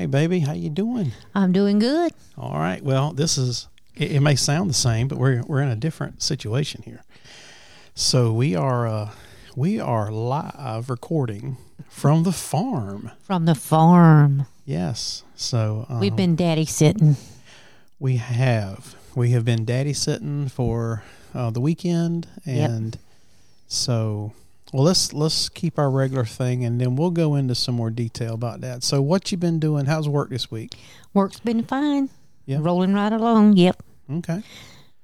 right, baby. How you doing? I'm doing good. All right. Well, this is. It, it may sound the same, but we're we're in a different situation here. So we are uh, we are live recording from the farm. From the farm. Yes. So um, We've been daddy sitting. we have we have been daddy sitting for uh, the weekend, Yep. and so well let's let's keep our regular thing, and then we'll go into some more detail about that. So what you been doing? How's work this week? Work's been fine. Yeah. Rolling right along. Yep. Okay.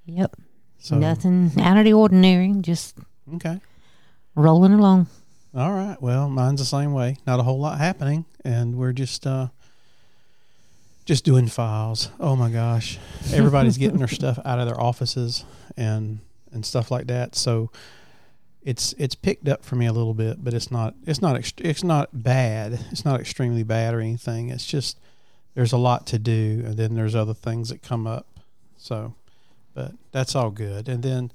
Yep. So Nothing out of the ordinary. Just okay. rolling along. All right. Well, mine's the same way. Not a whole lot happening, and we're just uh just doing files. Oh my gosh. Everybody's getting their stuff out of their offices and and stuff like that. So it's it's picked up for me a little bit, but it's not it's not it's not bad. It's not extremely bad or anything. It's just there's a lot to do and then there's other things that come up. So but that's all good. And then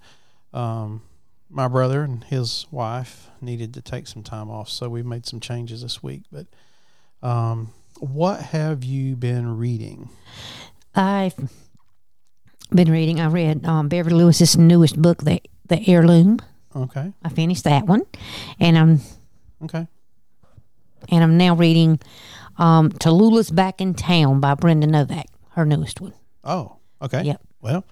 um my brother and his wife needed to take some time off, so we made some changes this week. But um, what have you been reading? I've been reading. I read um, Beverly Lewis's newest book, the the Heirloom. Okay, I finished that one, and I'm okay, and I'm now reading um, Tallulah's Back in Town by Brenda Novak, her newest one. oh, okay. Yep. Well,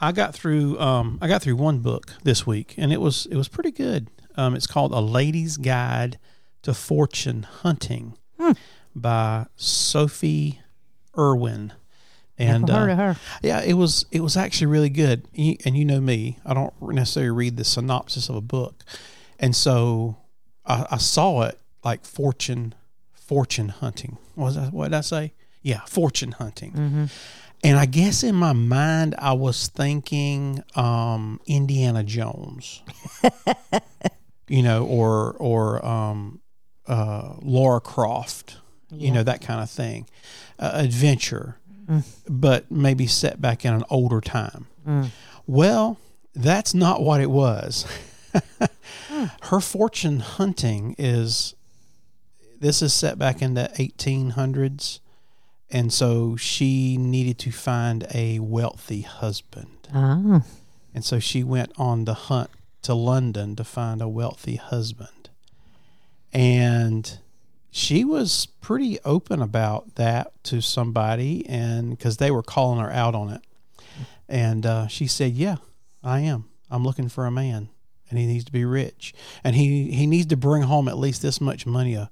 I got through. Um, I got through one book this week, and it was it was pretty good. Um, it's called A Lady's Guide to Fortune Hunting Hmm. by Sophie Irwin. And heard uh, of her. Yeah, it was it was actually really good. And you know me, I don't necessarily read the synopsis of a book, and so I, I saw it like fortune fortune hunting. What was that? What did I say? Yeah, fortune hunting. Mm-hmm. And I guess in my mind, I was thinking um, Indiana Jones, you know, or or um, uh, Laura Croft, you know, that kind of thing, uh, adventure, but maybe set back in an older time. Mm. Well, that's not what it was. Hmm. Her fortune hunting is this is set back in the 1800s and so she needed to find a wealthy husband. Oh, and so she went on the hunt to london to find a wealthy husband. And she was pretty open about that to somebody and because they were calling her out on it and uh, she said yeah i am i'm looking for a man and he needs to be rich and he he needs to bring home at least this much money a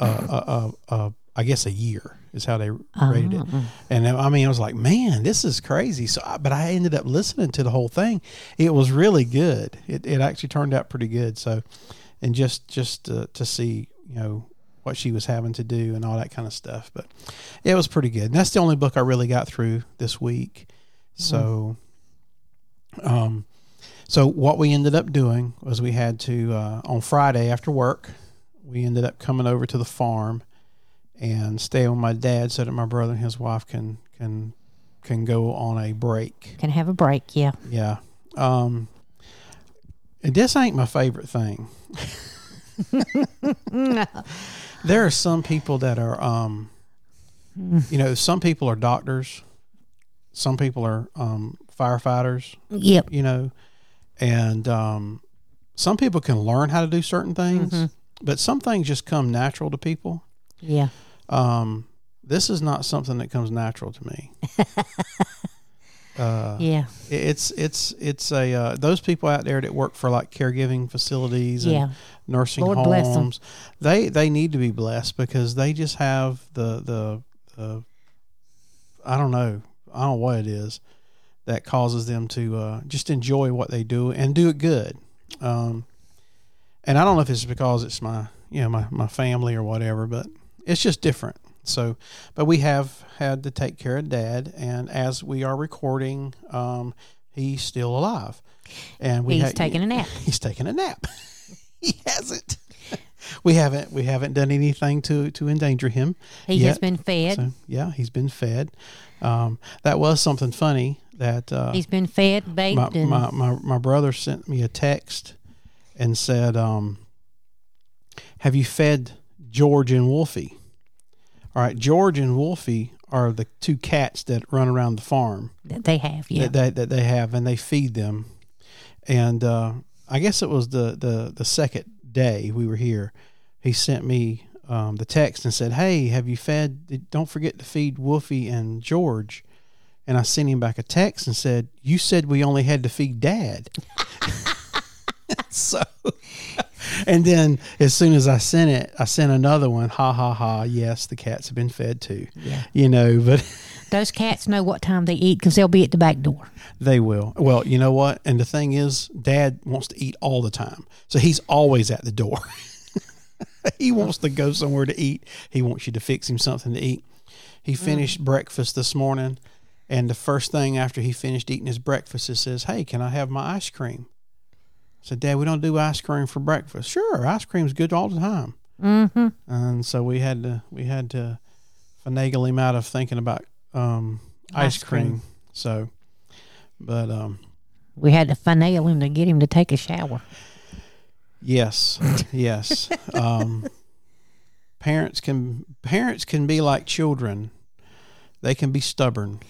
a, a, a, a I guess a year is how they rated it. And I mean, I was like, man, this is crazy. So, I, but I ended up listening to the whole thing. It was really good. It, it actually turned out pretty good. So, and just just uh, to see, you know, what she was having to do and all that kind of stuff. But it was pretty good. And that's the only book I really got through this week. So, um, so what we ended up doing was we had to uh, on Friday after work, we ended up coming over to the farm and stay with my dad so that my brother and his wife can can can go on a break. can have a break. Yeah. Yeah. Um and this ain't my favorite thing. there are some people that are um you know, some people are doctors, some people are um firefighters, Yep. you know, and um some people can learn how to do certain things, but some things just come natural to people. Yeah. Um, this is not something that comes natural to me. uh, Yeah. it's it's it's a uh, those people out there that work for like caregiving facilities and Yeah. nursing Lord homes. They they need to be blessed because they just have the the the I don't know I don't know what it is that causes them to uh, just enjoy what they do and do it good. Um, and I don't know if it's because it's my you know my my family or whatever, but it's just different. So, but we have had to take care of Dad, and as we are recording, um, he's still alive, and we He's ha- taking a nap. He's taking a nap. he hasn't. We haven't we haven't done anything to to endanger him. He yet. has been fed. So yeah, he's been fed. Um, that was something funny that uh, He's been fed, baked, my, and my, my, my brother sent me a text and said, um, Have you fed George and Wolfie? All right, George and Wolfie are the two cats that run around the farm That they have, yeah. that, that that they have, and they feed them. And uh, I guess it was the the the second day we were here. He sent me um, the text and said, "Hey, have you fed? Don't forget to feed Wolfie and George." And I sent him back a text and said, "You said we only had to feed Dad." so, and then as soon as I sent it, I sent another one. Ha ha ha! Yes, the cats have been fed too. Yeah. You know, but. Those cats know what time they eat because they'll be at the back door. They will. Well, you know what? And the thing is, Dad wants to eat all the time, so he's always at the door. he wants to go somewhere to eat. He wants you to fix him something to eat. He mm. finished breakfast this morning, and the first thing after he finished eating his breakfast, he says, "Hey, can I have my ice cream?" Said, "Dad, we don't do ice cream for breakfast." Sure, ice cream's good all the time. Mm-hmm. And so we had to we had to finagle him out of thinking about um, ice, Ice cream. cream. So, but um, We had to finagle him to get him to take a shower. Yes, yes. um, parents can parents can be like children. They can be stubborn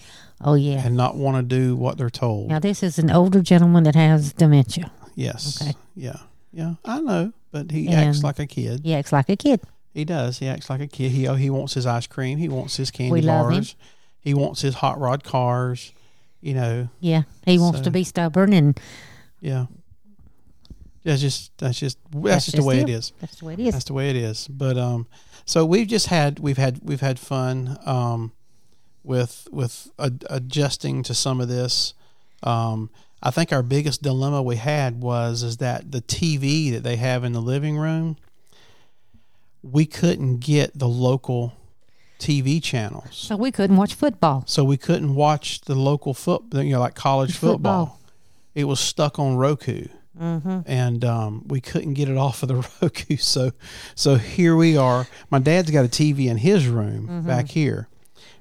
Oh, yeah. and not want to do what they're told. Now, this is an older gentleman that has dementia. Yes. Okay. Yeah. Yeah. I know, but he acts like a kid. He acts like a kid. He does. He acts like a kid. He oh, he wants his ice cream. He wants his candy We love him. bars. He wants his hot rod cars. You know. Yeah. He wants So- to be stubborn, and Yeah. That's just that's just that's, just the just way him. it is. that's the way it is. That's the way it is. But um, so we've just had we've had we've had fun um, with with ad- adjusting to some of this. Um, I think our biggest dilemma we had was is that the TV that they have in the living room, we couldn't get the local TV channels, So we couldn't watch football. so we couldn't watch the local foot, you know, like college football. Football. It was stuck on Roku Mm-hmm. and um, we couldn't get it off of the Roku. So, so here we are. My dad's got a TV in his room Mm-hmm. back here,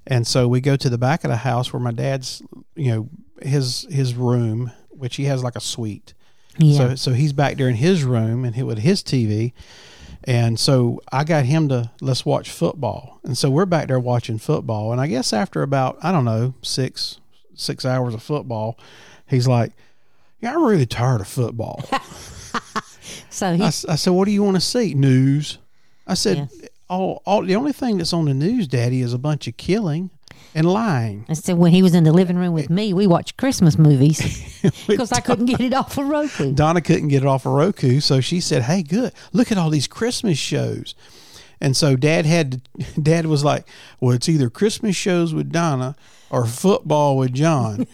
and so we go to the back of the house where my dad's, you know, his his room, which he has like a suite. Yeah. So, so he's back there in his room and he, with his TV, and so I got him to let's watch football, and so we're back there watching football, and I guess after about I don't know six six hours of football, he's like. Yeah, I'm really tired of football. so he, I, I said, "What do you want to see? News?" I said, Yeah. "All, all the only thing that's on the news, Daddy, is a bunch of killing and lying." and so when he was in the living room with me, we watched Christmas movies because I couldn't get it off of Roku. Donna couldn't get it off of Roku, so she said, "Hey, good, look at all these Christmas shows." And so Dad had, Dad was like, "Well, it's either Christmas shows with Donna or football with John."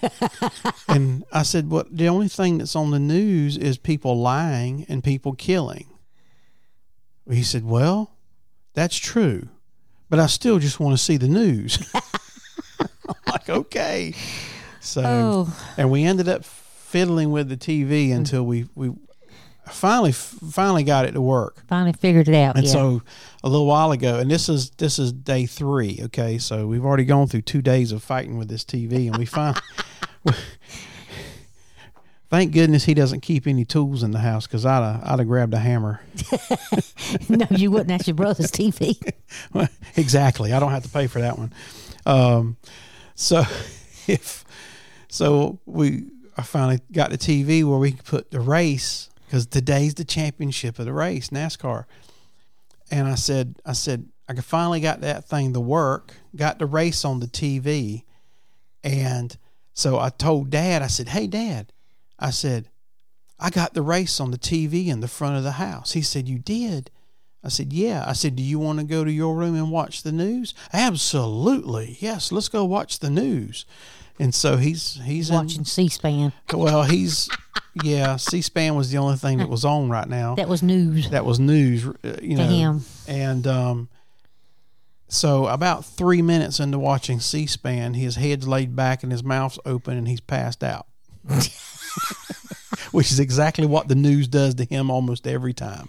and I said, "What? the only thing that's on the news is people lying and people killing." He said, "Well, that's true, but I still just want to see the news." I'm like, "Okay." So Oh, and we ended up fiddling with the TV mm. until we we finally finally got it to work. finally figured it out. And yeah. so a little while ago, and this is this is day three. Okay, so we've already gone through two days of fighting with this TV, and we finally. Thank goodness he doesn't keep any tools in the house because I'd have, I'd have grabbed a hammer. no, you wouldn't. That's your brother's TV. exactly. I don't have to pay for that one. Um, so if so, we I finally got the TV where we could put the race because today's the championship of the race NASCAR. And I said, I said I finally got that thing to work. Got the race on the TV, and so I told Dad. I said, Hey, Dad. I said, I got the race on the TV in the front of the house. He said, You did. I said, Yeah. I said, Do you want to go to your room and watch the news? Absolutely. Yes, let's go watch the news. And so he's he's in- Watching C-SPAN. well, he's yeah. C-SPAN was the only thing that was on right now. That was news. That was news, uh, you To know. him. And um, so about three minutes into watching C-SPAN, his head's laid back and his mouth's open, and he's passed out. Which is exactly what the news does to him almost every time.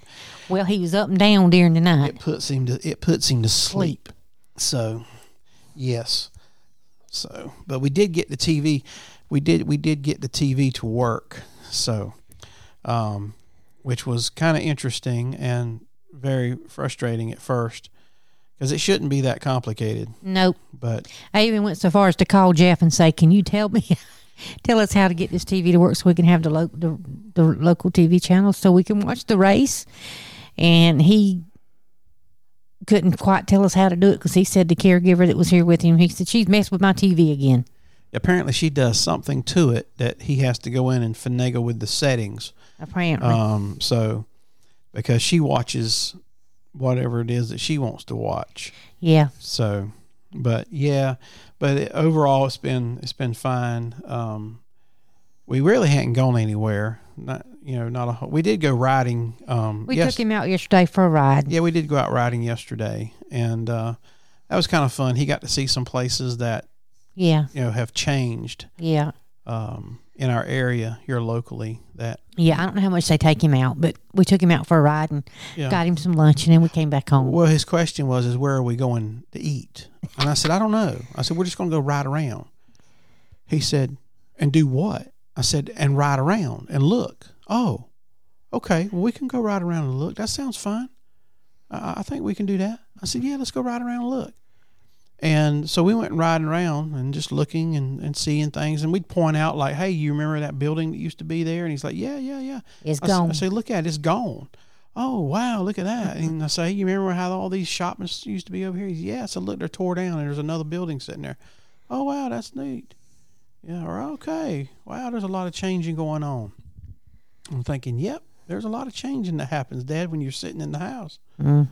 Well, he was up and down during the night. It puts him to it puts him to sleep. So, yes. So, but we did get the TV. We did we did get the TV to work. So, um, which was kind of interesting and very frustrating at first because it shouldn't be that complicated. Nope. But I even went so far as to call Jeff and say, "Can you tell me, tell us how to get this TV to work so we can have the, lo- the the local TV channel so we can watch the race?" And he couldn't quite tell us how to do it because he said the caregiver that was here with him, he said she's messed with my TV again. apparently, she does something to it that he has to go in and finagle with the settings. Apparently, Um, so because she watches whatever it is that she wants to watch. yeah. So, but yeah, but it, overall, it's been it's been fine. Um, we really hadn't gone anywhere. Not you know, not a. whole- We did go riding. Um, We yes- took him out yesterday for a ride. Yeah, we did go out riding yesterday, and uh, that was kind of fun. He got to see some places that Yeah, you know have changed yeah, um, in our area here locally. That yeah. I don't know how much they take him out, but we took him out for a ride and yeah. got him some lunch, and then we came back home. Well, his question was, "Is where are we going to eat?" And I said, "I don't know." I said, "We're just going to go ride around." He said, "And do what?" I said, "And ride around and look." Oh, okay. Well, we can go ride around and look. That sounds fine. I, I think we can do that. I said, "Yeah, let's go ride around and look." And so we went riding around and just looking and, and seeing things. And we'd point out, like, hey, you remember that building that used to be there? And he's like, yeah, yeah, yeah. It's I, s- I gone. I say, look at it, it's gone. Oh, wow, look at that. And I say, you remember how all these shoppings used to be over here? He's, yeah. So look, they're tore down and there's another building sitting there. Oh, wow, that's neat. Yeah, or okay. Wow, there's a lot of changing going on. I'm thinking, yep, there's a lot of changing that happens, Dad, when you're sitting in the house. hmm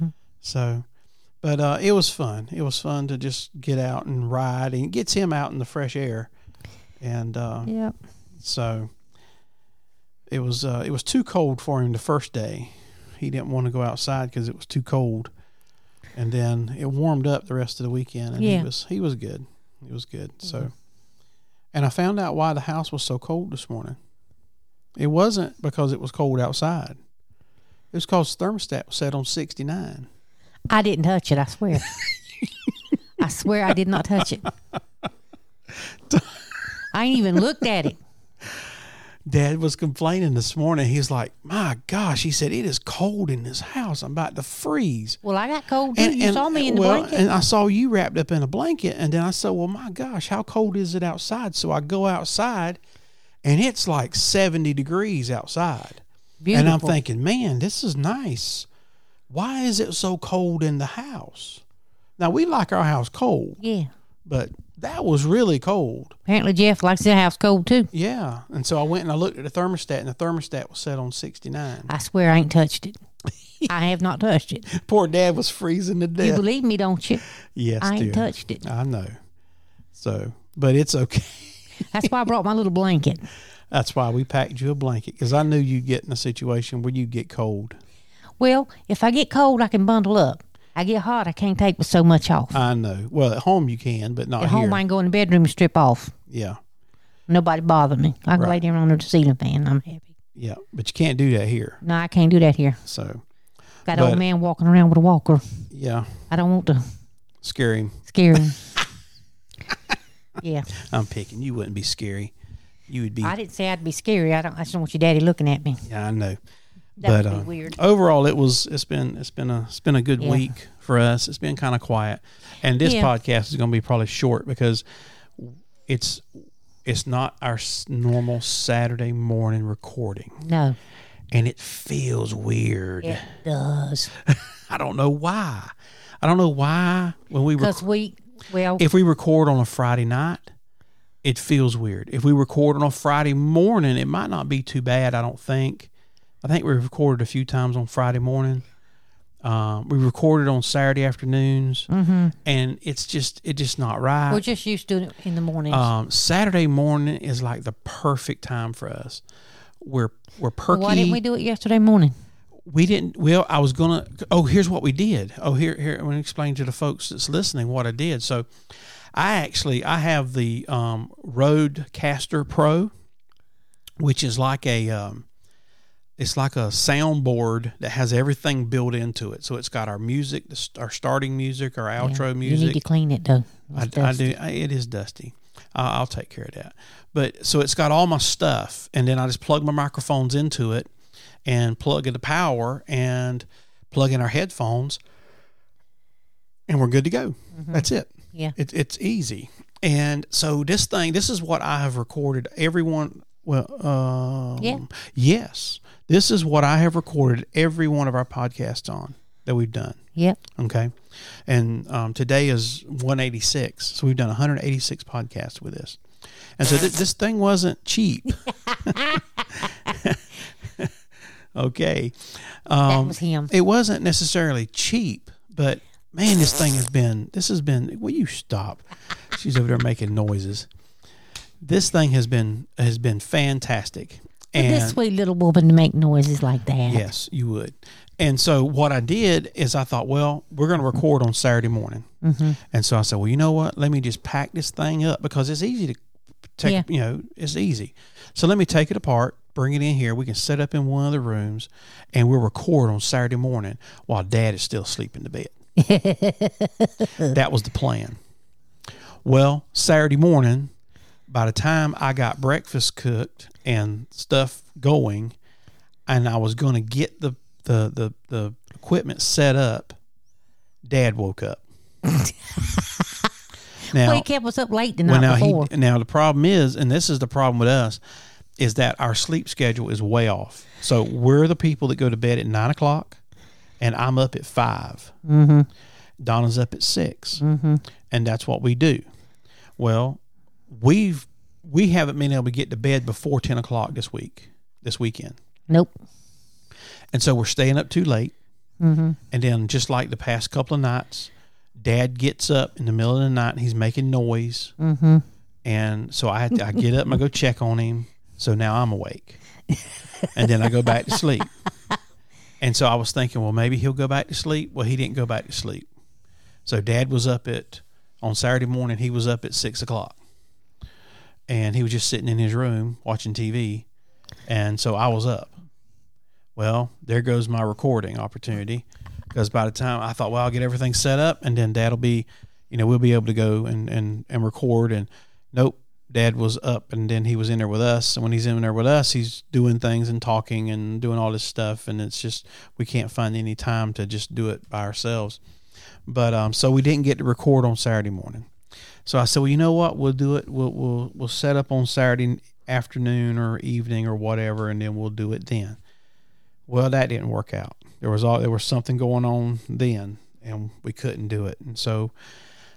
So, but uh, it was fun. It was fun to just get out and ride, and it gets him out in the fresh air. And uh, Yep. so it was uh, it was too cold for him the first day. He didn't want to go outside because it was too cold. And then it warmed up the rest of the weekend, and Yeah. he was he was good. He was good. So, and I found out why the house was so cold this morning. It wasn't because it was cold outside. It was because the thermostat was set on sixty nine. I didn't touch it. I swear. I swear I did not touch it. I ain't even looked at it. Dad was complaining this morning. He's like, "My gosh," he said, "It is cold in this house. I'm about to freeze." Well, I got cold too. you saw me in the well, blanket. and I saw you wrapped up in a blanket, and then I said, "Well, my gosh, how cold is it outside?" So I go outside, and it's like seventy degrees outside, Beautiful. and I'm thinking, "Man, this is nice. Why is it so cold in the house?" Now we like our house cold, yeah. but that was really cold. Apparently Jeff likes the house cold too. Yeah, and so I went and I looked at the thermostat, and the thermostat was set on sixty nine. I swear I ain't touched it. I have not touched it. Poor Dad was freezing to death. You believe me, don't you? yes, I ain't dear. touched it. I know. So, but it's okay. That's why I brought my little blanket. That's why we packed you a blanket because I knew you'd get in a situation where you'd get cold. Well, if I get cold, I can bundle up. I get hot, I can't take with so much off. I know. Well, at home you can, but not At here. home, I can go in the bedroom and strip off. yeah, Nobody bother me. I can Right. lay down under the ceiling fan. I'm happy. yeah, but you can't do that here. No, I can't do that here. So, Got But- an old man walking around with a walker. yeah, I don't want to scary him. scare him. yeah, I'm picking. You wouldn't be scary. You would be. I didn't say I'd be scary. I don't. I just don't want your daddy looking at me. yeah, I know. That but would uh, weird. overall, it was. It's been. It's been a. It's been a good Yeah. week for us. It's been kind of quiet, and this Yeah. podcast is going to be probably short because it's. It's not our normal Saturday morning recording, No, and it feels weird. it does. I don't know why. I don't know why when we rec- Because we, well, if we record on a Friday night, it feels weird. If we record on a Friday morning, it might not be too bad. I don't think. I think we recorded a few times on Friday morning. Um, we recorded on Saturday afternoons, hmm and it's just it's just not right. we're just used to it in the mornings. um, Saturday morning is like the perfect time for us. We're we're perky. Why didn't we do it yesterday morning? we didn't well i was gonna oh here's what we did oh here here i'm gonna explain to the folks that's listening what i did so i actually i have the um RodeCaster Pro which is like a um it's like a soundboard that has everything built into it so it's got our music the, st- our starting music our outro Yeah, music You need to clean it though. I, I do. I, it is dusty. Uh, I'll take care of that. But so it's got all my stuff, and then I just plug my microphones into it, and plug in the power, and plug in our headphones, and we're good to go. That's it. Yeah. It, it's easy. And so this thing, this is what I have recorded. Everyone, well, um, Yeah. yes, this is what I have recorded every one of our podcasts on that we've done. Yep. Okay, and um, today is 186, so we've done 186 podcasts with this. And so th- this thing wasn't cheap. okay, that um, was him. it wasn't necessarily cheap, but man, this thing has been. This has been. Will you stop? She's over there making noises. This thing has been has been fantastic. And this sweet little woman to make noises like that. yes, you would. And so what I did is I thought, well, we're going to record on Saturday morning. Mm-hmm. And so I said, well, you know what? Let me just pack this thing up because it's easy to take. Yeah. You know, it's easy. So let me take it apart, bring it in here. We can set up in one of the rooms, and we'll record on Saturday morning while Dad is still asleep in the bed. that was the plan. Well, Saturday morning, by the time I got breakfast cooked and stuff going, and I was going to get the, the the the equipment set up, Dad woke up. now, well, he kept us up late the well, now before. he now the problem is, and this is the problem with us, is that our sleep schedule is way off. So we're the people that go to bed at nine o'clock, and I'm up at 5 mm-hmm. Donna's up at 6 Mm-hmm. and that's what we do. Well, we've we haven't been able to get to bed before ten o'clock this week, this weekend, Nope. and so we're staying up too late. Mm-hmm. And then, just like the past couple of nights, Dad gets up in the middle of the night and he's making noise. Mm-hmm. And so I had to, I get up and I go check on him. So now I'm awake. And then I go back to sleep. And so I was thinking, well, maybe he'll go back to sleep. Well, he didn't go back to sleep. So Dad was up at on Saturday morning. He was up at six o'clock, and he was just sitting in his room watching TV. And so I was up. Well, there goes my recording opportunity because by the time I thought, well, I'll get everything set up, and then Dad'll be, you know, we'll be able to go and and and record. And nope, Dad was up, and then he was in there with us. And when he's in there with us, he's doing things and talking and doing all this stuff. And it's just we can't find any time to just do it by ourselves. But um, so we didn't get to record on Saturday morning. So I said, well, you know what? We'll do it. We'll we'll we'll set up on Saturday afternoon or evening or whatever, and then we'll do it then. Well, that didn't work out. There was all there was something going on then, and we couldn't do it. And so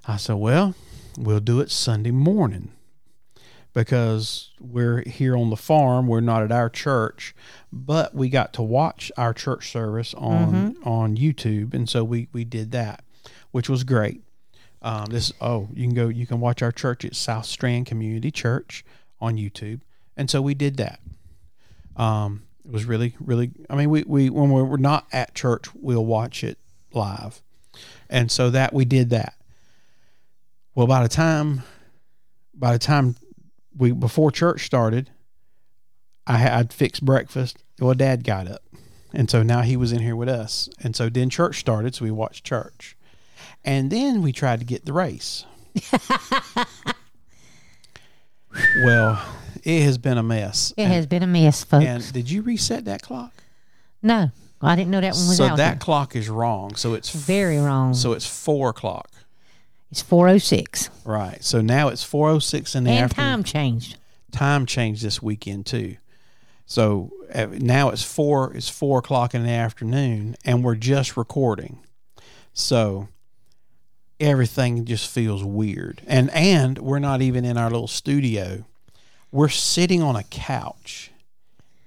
I said, well, we'll do it Sunday morning because we're here on the farm. We're not at our church, but we got to watch our church service on mm-hmm. on YouTube, and so we we did that, which was great. Um, this oh, you can go, you can watch our church at South Strand Community Church on YouTube, and so we did that. Um, it was really, really. I mean, we we when we're not at church, we'll watch it live, and so that we did that. Well, by the time, by the time we before church started, I had fixed breakfast. Well, Dad got up, and so now he was in here with us, and so then church started. So we watched church, and then we tried to get the race. well, it has been a mess. It has been a mess, folks. And did you reset that clock? no, I didn't know that one was So out that there. clock is wrong. So it's f- Very wrong. so it's four o'clock. it's four oh six, Right. So now it's four oh six in the and afternoon. time changed. Time changed this weekend too. So uh, now it's four. It's four o'clock in the afternoon, and we're just recording. So everything just feels weird, and and we're not even in our little studio. We're sitting on a couch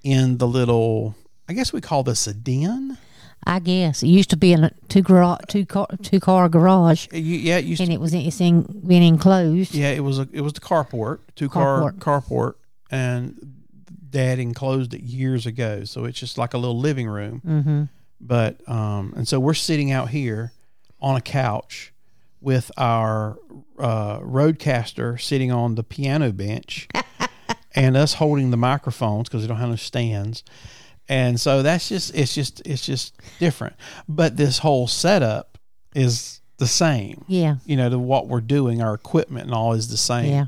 in the little. I guess we call this a den. I guess it used to be in a two garage, two car, two car garage, Yeah, it used to and it was it's in been enclosed. Yeah, it was a it was the carport, two car carport, and Dad enclosed it years ago, so it's just like a little living room. Mm-hmm. But um, and so we're sitting out here on a couch with our uh, RodeCaster sitting on the piano bench, and us holding the microphones because we don't have no stands. And so that's just it's just it's just different. But this whole setup is the same Yeah, you know, to what we're doing, our equipment and all is the same. yeah.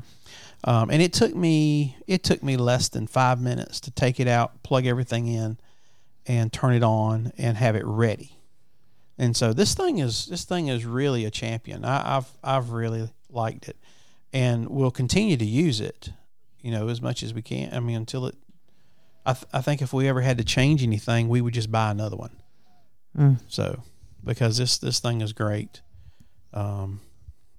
Um, and it took me it took me less than five minutes to take it out, plug everything in, and turn it on and have it ready. And so this thing is this thing is really a champion. I, I've I've really liked it, and we'll continue to use it. You know, as much as we can. I mean, until it. I th- I think if we ever had to change anything, we would just buy another one. Mm. So, because this this thing is great. Um,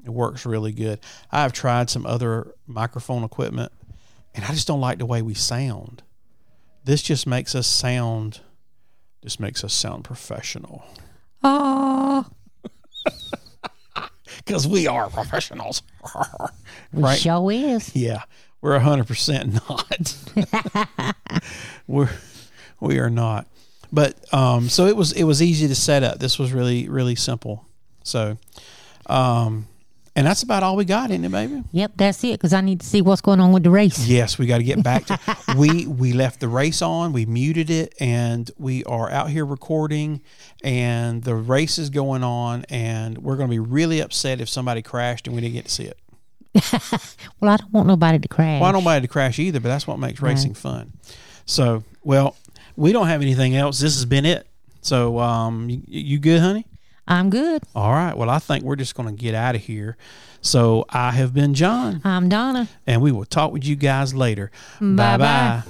it works really good. I've tried some other microphone equipment, and I just don't like the way we sound. This just makes us sound. Just makes us sound professional Oh, because we are professionals, we right? sure is. Yeah, we're hundred percent not. we're we are not. But um, so it was it was easy to set up. This was really really simple. So, um, and that's about all we got, isn't it, baby? Yep, that's it. Because I need to see what's going on with the race. Yes, we got to get back to. we we left the race on. We muted it, and we are out here recording, and the race is going on, and we're going to be really upset if somebody crashed and we didn't get to see it. Well, I don't want nobody to crash. Well, I don't want it to crash either, but that's what makes racing fun. So, well, we don't have anything else. This has been it. So, um, you, you good, honey? I'm good. All right. Well, I think we're just going to get out of here. So, I have been John, I'm Donna. and we will talk with you guys later. Bye bye.